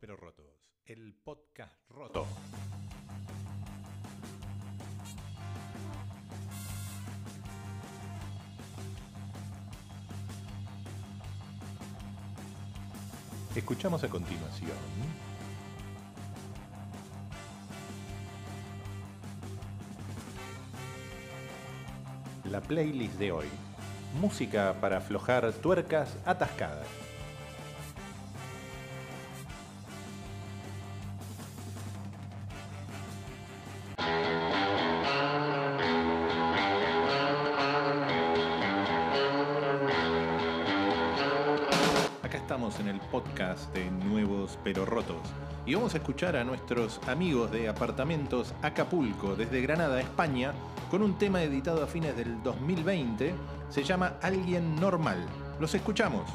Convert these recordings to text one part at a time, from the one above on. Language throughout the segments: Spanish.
Pero rotos, el podcast roto. Escuchamos a continuación la playlist de hoy. Música para aflojar tuercas atascadas. Podcast de Nuevos pero Rotos y vamos a escuchar a nuestros amigos de Apartamentos Acapulco desde Granada, España, con un tema editado a fines del 2020, se llama Alguien Normal. Los escuchamos.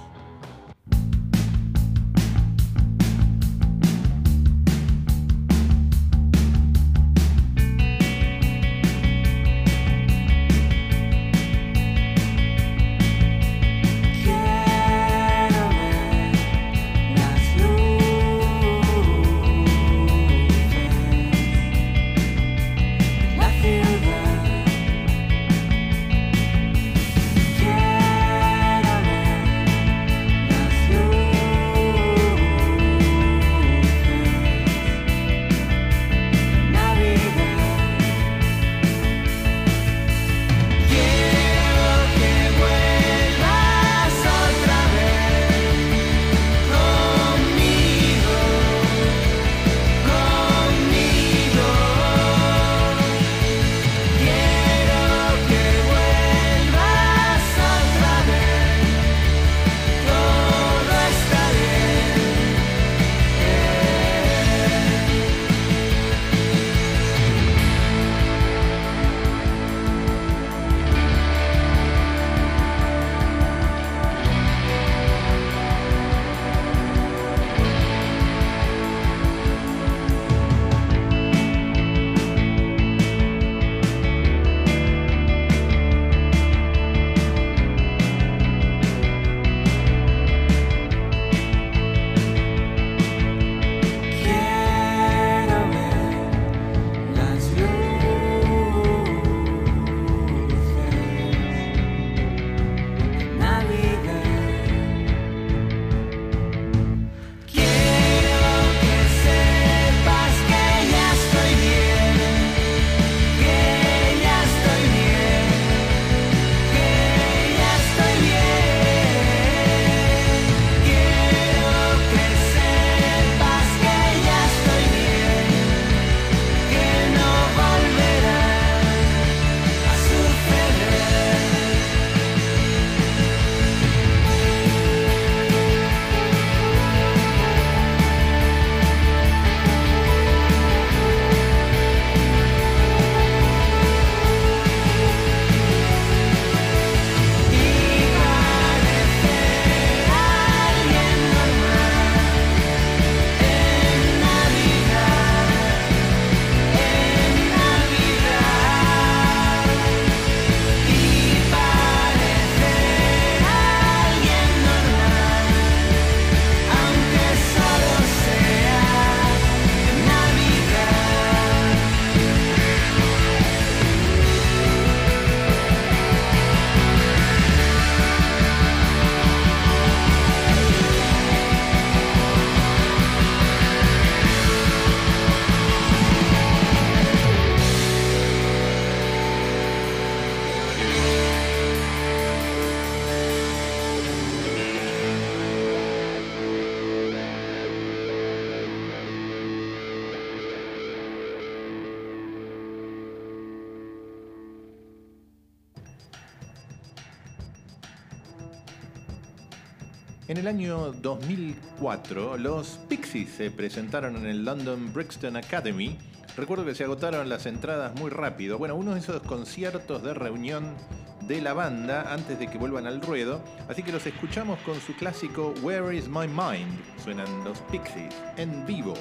En el año 2004, los Pixies se presentaron en el London Brixton Academy. Recuerdo que se agotaron las entradas muy rápido. Bueno, uno de esos conciertos de reunión de la banda antes de que vuelvan al ruedo. Así que los escuchamos con su clásico Where is My Mind? Suenan los Pixies en vivo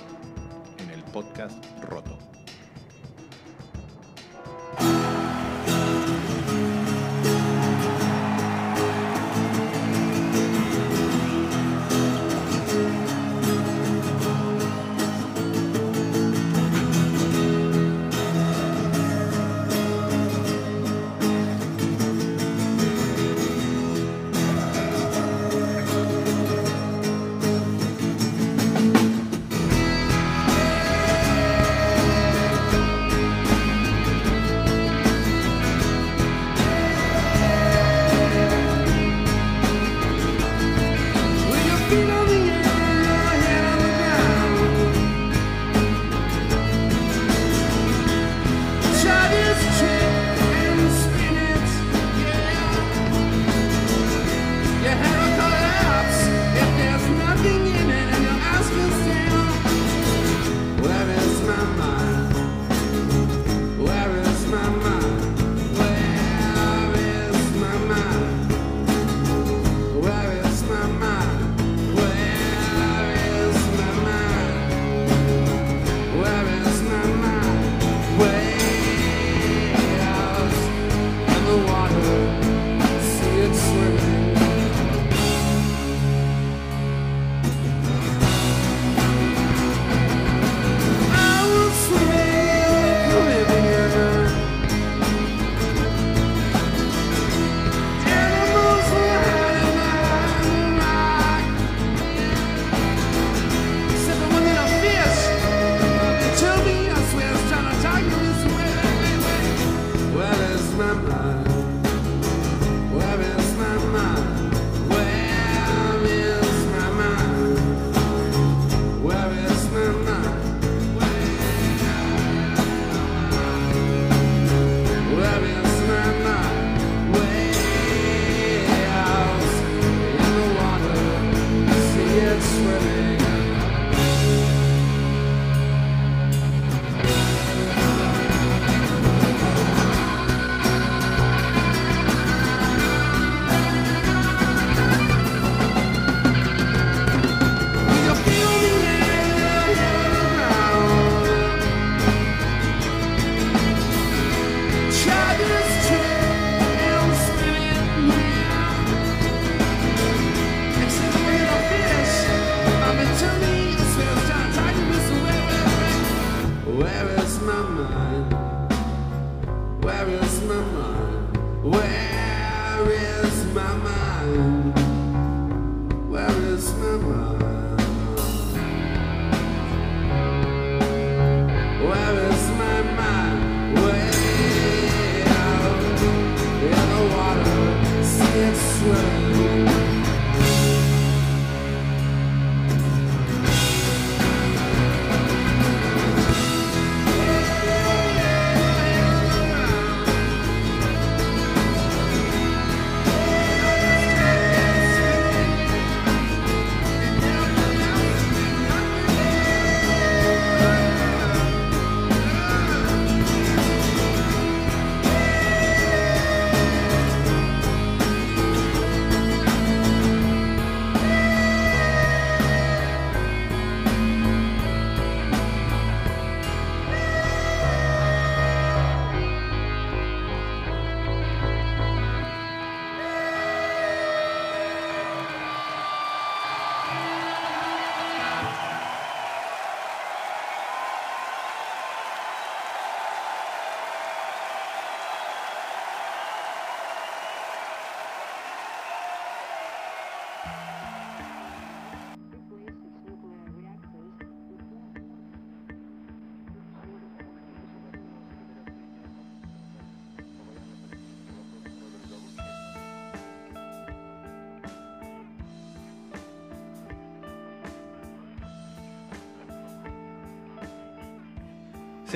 en el podcast Roto.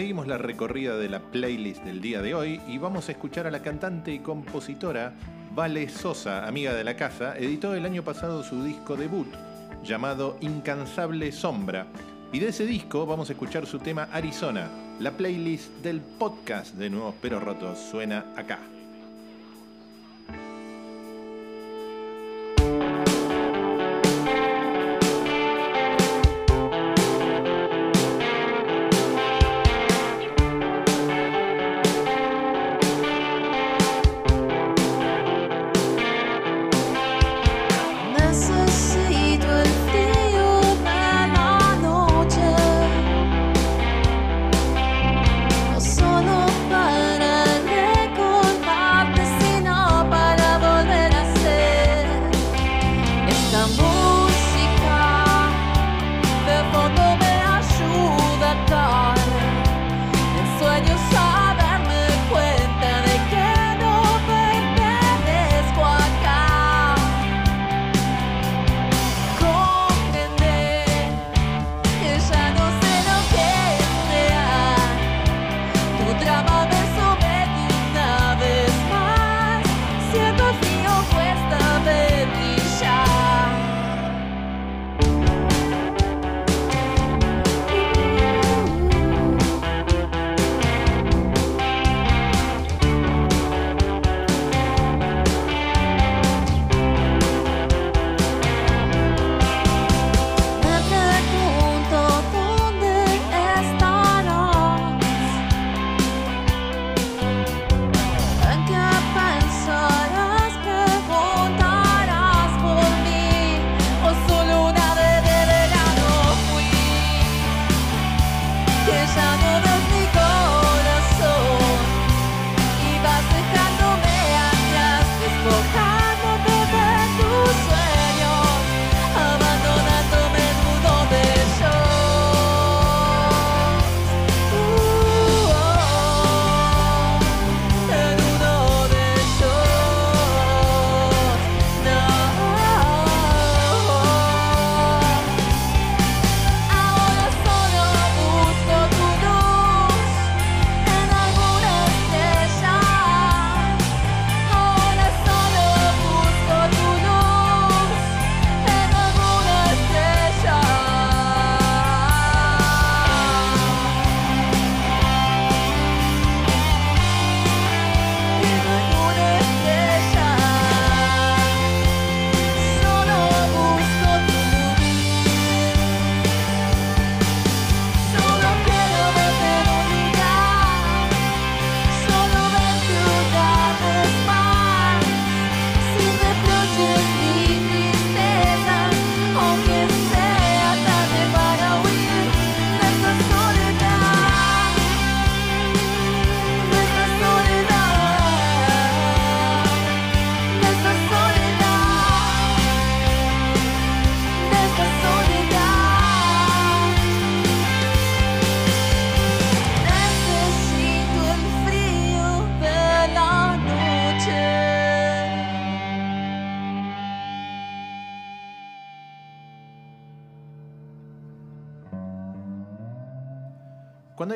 Seguimos la recorrida de la playlist del día de hoy y vamos a escuchar a la cantante y compositora Vale Sosa, amiga de la casa, editó el año pasado su disco debut llamado Incansable Sombra. Y de ese disco vamos a escuchar su tema Arizona. La playlist del podcast de Nuevos Pero Rotos suena acá.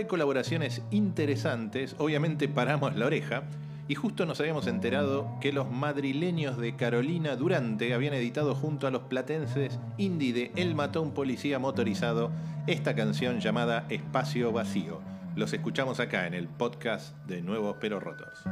colaboraciones interesantes, obviamente paramos la oreja, y justo nos habíamos enterado que los madrileños de Carolina Durante habían editado junto a los platenses indie de El Matón Policía Motorizado esta canción llamada Espacio Vacío. Los escuchamos acá en el podcast de Nuevos Pero Rotos.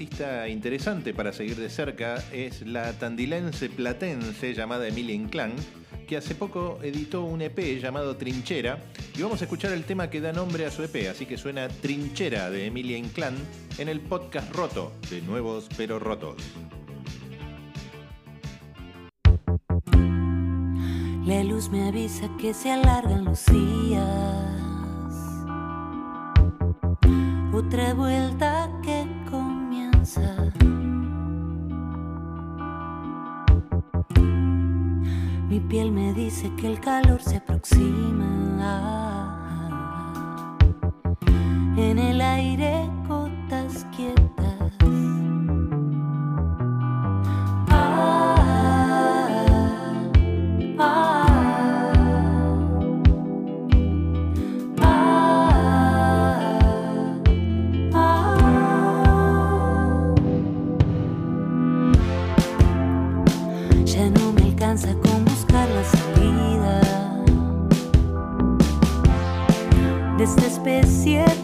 artista interesante para seguir de cerca es la tandilense platense llamada Emilia Inclán, que hace poco editó un EP llamado Trinchera y vamos a escuchar el tema que da nombre a su EP, así que suena Trinchera de Emilia Inclán en el podcast Roto, de Nuevos pero Rotos. La luz me avisa que se alargan los días. Otra vuelta piel me dice que el calor se aproxima. En el aire siete.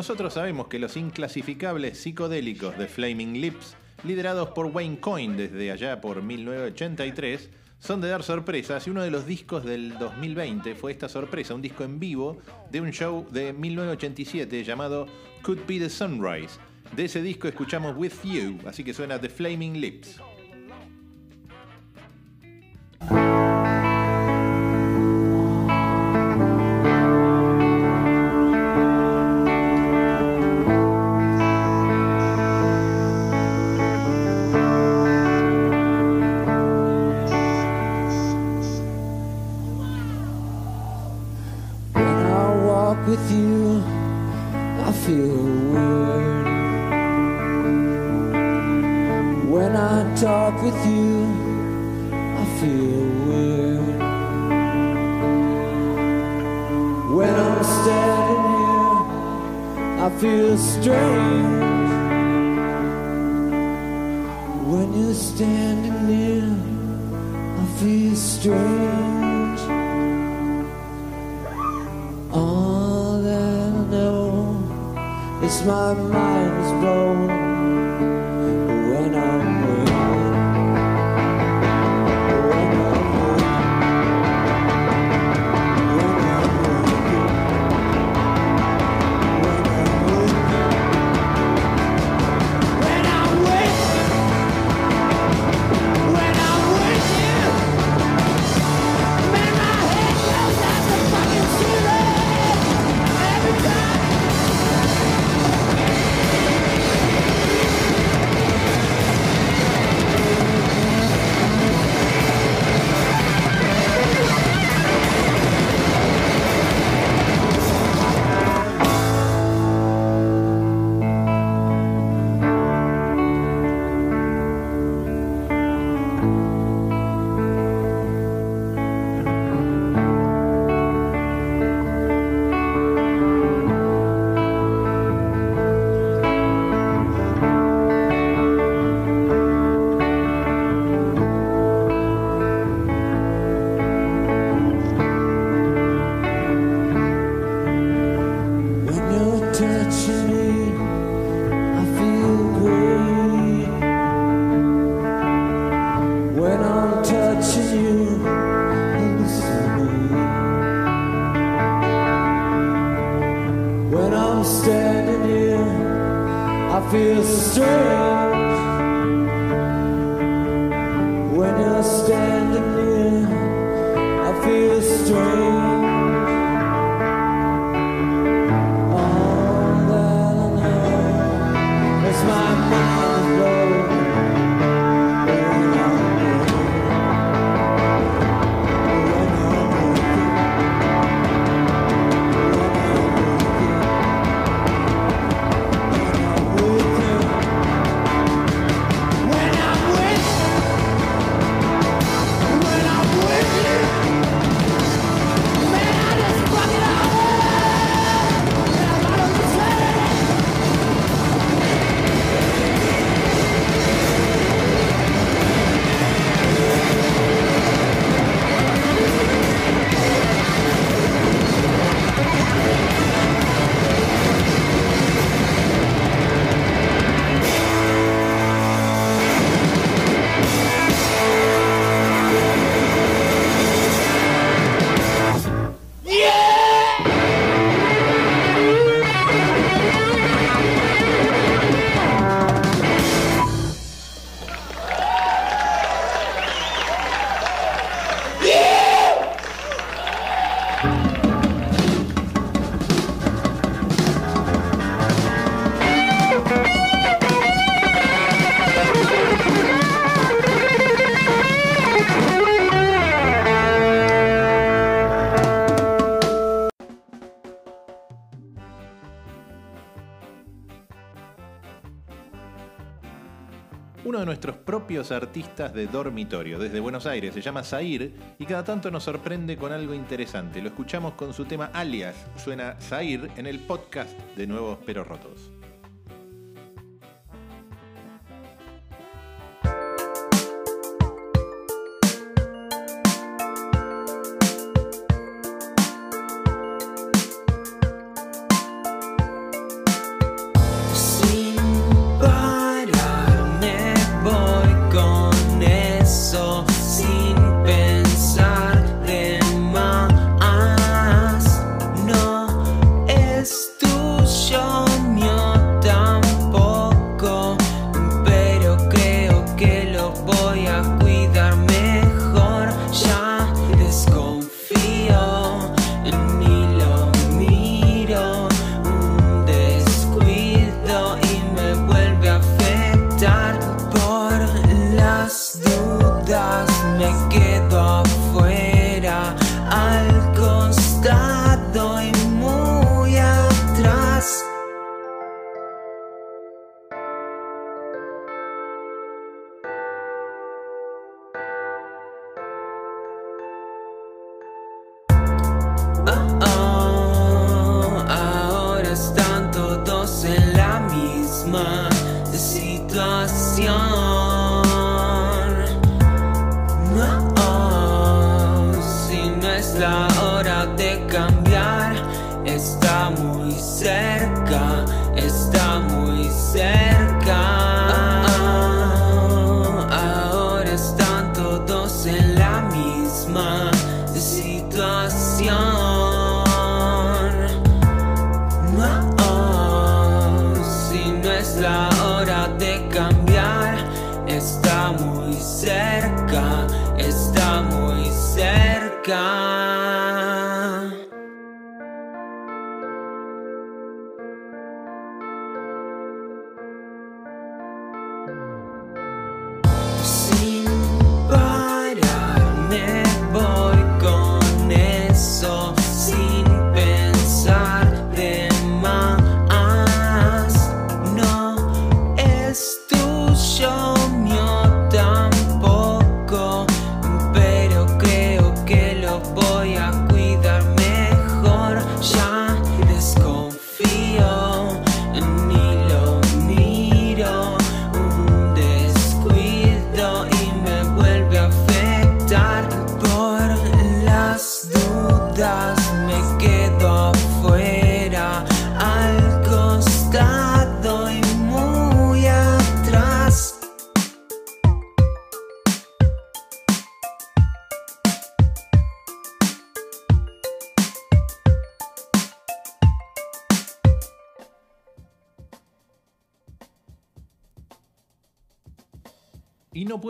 Nosotros sabemos que los inclasificables psicodélicos de Flaming Lips, liderados por Wayne Coyne desde allá por 1983, son de dar sorpresas y uno de los discos del 2020 fue esta sorpresa, un disco en vivo de un show de 1987 llamado Could Be the Sunrise. De ese disco escuchamos With You, así que suena The Flaming Lips. uno de nuestros propios artistas de dormitorio desde Buenos Aires, se llama Zair y cada tanto nos sorprende con algo interesante. Lo escuchamos con su tema Alias, suena Zair en el podcast de Nuevos Pero Rotos.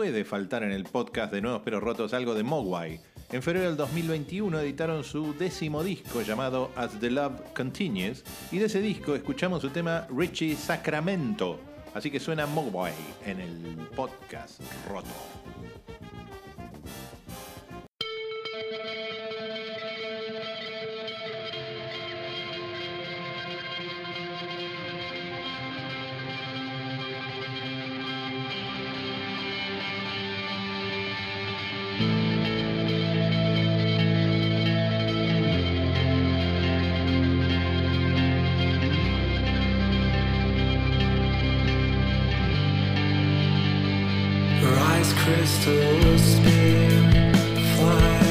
puede faltar en el podcast de Nuevos Pero Rotos algo de Mogwai. En febrero del 2021 editaron su décimo disco llamado As the Love Continues y de ese disco escuchamos su tema Richie Sacramento. Así que suena Mogwai en el podcast roto. crystal spear flying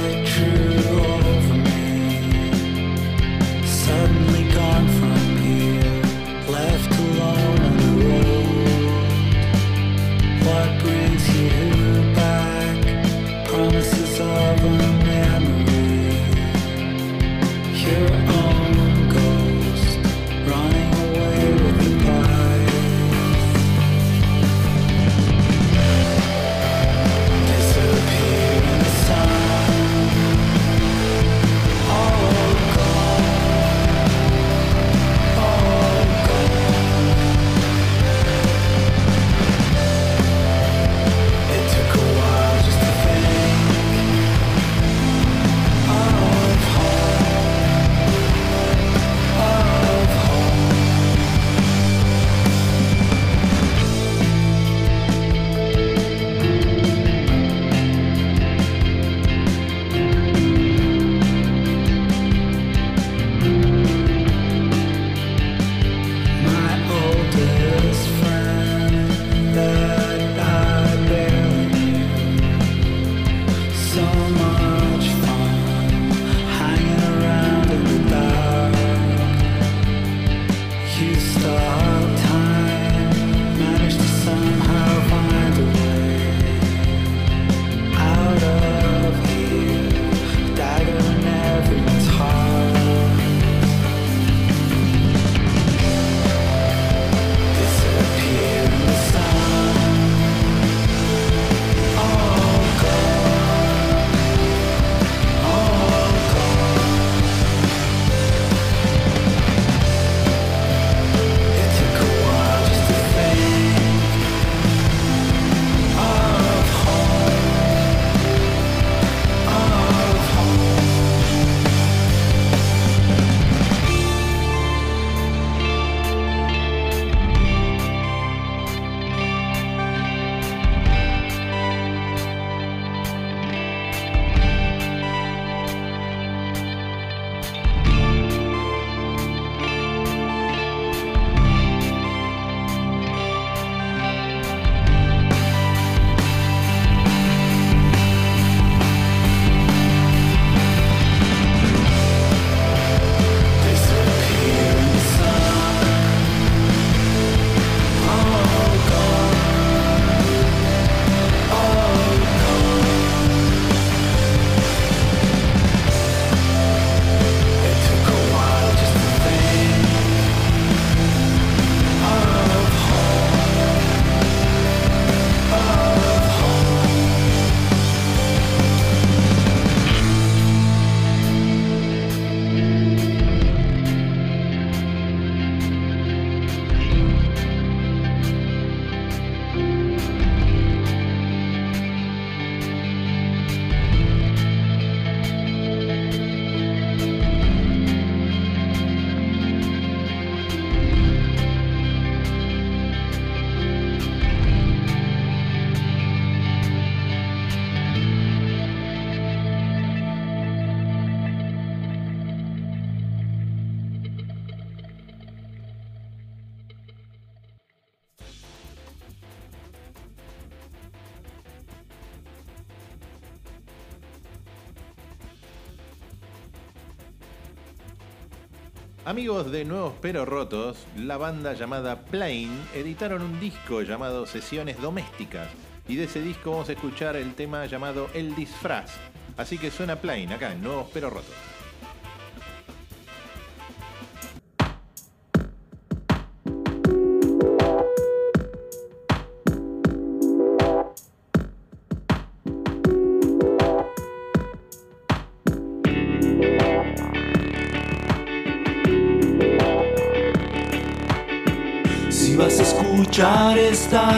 Amigos de Nuevos Pero Rotos, la banda llamada Plain editaron un disco llamado Sesiones Domésticas. Y de ese disco vamos a escuchar el tema llamado El Disfraz. Así que suena Plain acá en Nuevos Pero Rotos.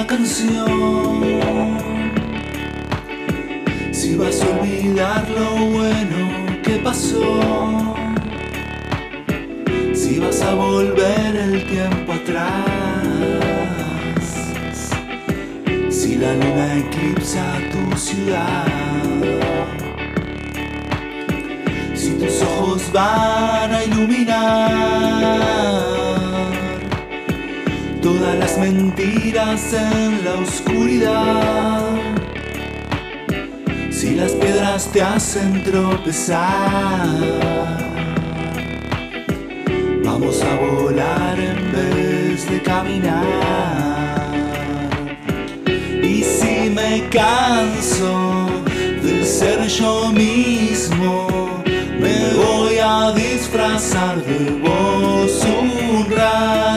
Canción, si vas a olvidar lo bueno que pasó, si vas a volver el tiempo atrás, si la luna eclipsa tu ciudad, si tus ojos van a iluminar todas las mentiras en la oscuridad. Si las piedras te hacen tropezar, vamos a volar en vez de caminar. Y si me canso de ser yo mismo, me voy a disfrazar de vos un rato.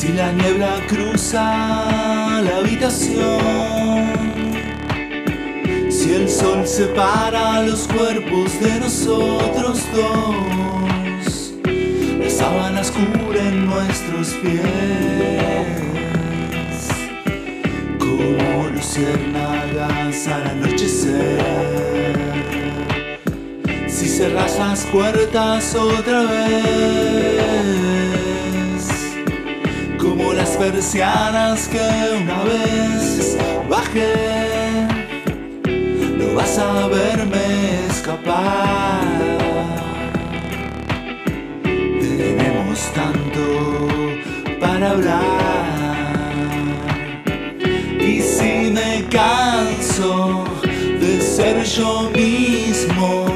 Si la niebla cruza la habitación, si el sol separa los cuerpos de nosotros dos, las sábanas cubren nuestros pies, como luciérnagas al anochecer. Si cerras las puertas otra vez, las persianas que una vez bajé, no vas a verme escapar. Tenemos tanto para hablar. Y si me canso de ser yo mismo,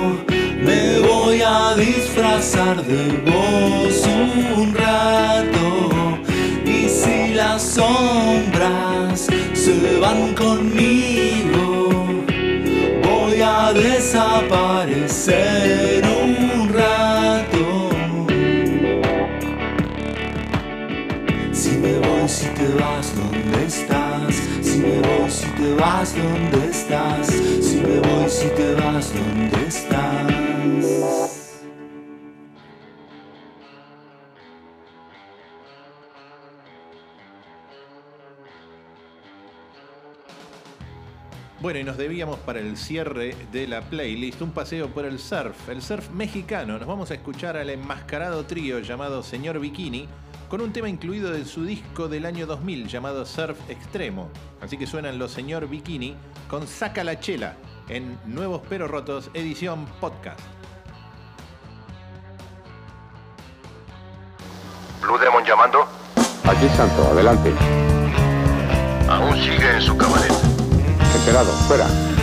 me voy a disfrazar de vos un rato. Sombras se van conmigo, voy a desaparecer un rato. Si me voy, si te vas, ¿dónde estás? Si me voy, si te vas, ¿dónde estás? Si me voy, si te vas, ¿dónde estás? Bueno, y nos debíamos para el cierre de la playlist un paseo por el surf, el surf mexicano. Nos vamos a escuchar al enmascarado trío llamado Señor Bikini con un tema incluido de su disco del año 2000 llamado Surf Extremo. Así que suenan los Señor Bikini con Saca la Chela en Nuevos Pero Rotos, edición podcast. Blue Demon llamando. Aquí Santo, adelante. Aún sigue en su cabaret. Enterado, fuera.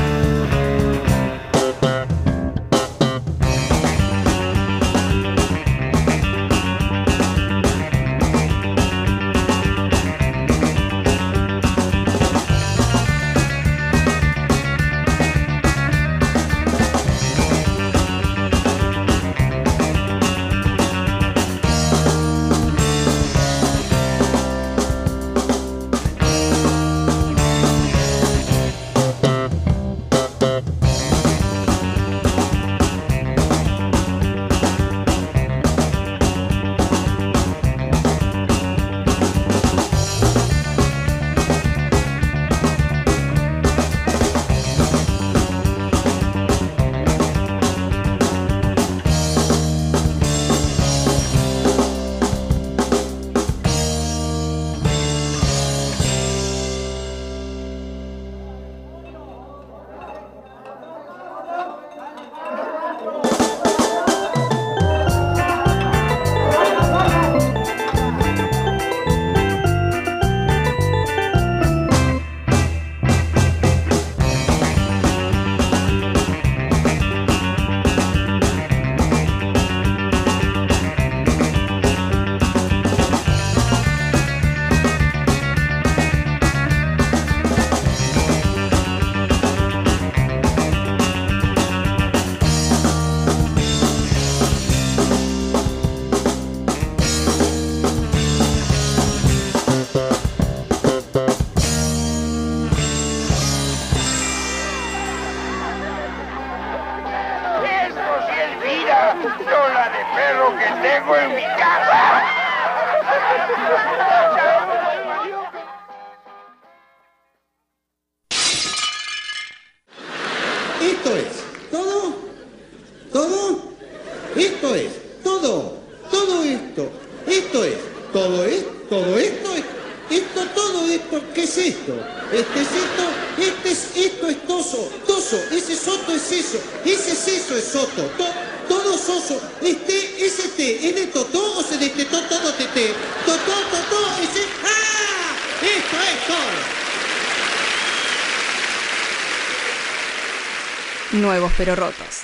Esto es todo, todo, esto es todo, todo esto, esto es todo es, todo esto es, esto, todo esto, ¿qué es esto? Este es esto, este es esto es toso, toso, ese soto es eso, ese es eso es soto, to, todo soso, este, ese te, es de totó o se destetó todo tete, totó, totó, ese, ¡ah! Esto es todo. Nuevos pero rotos.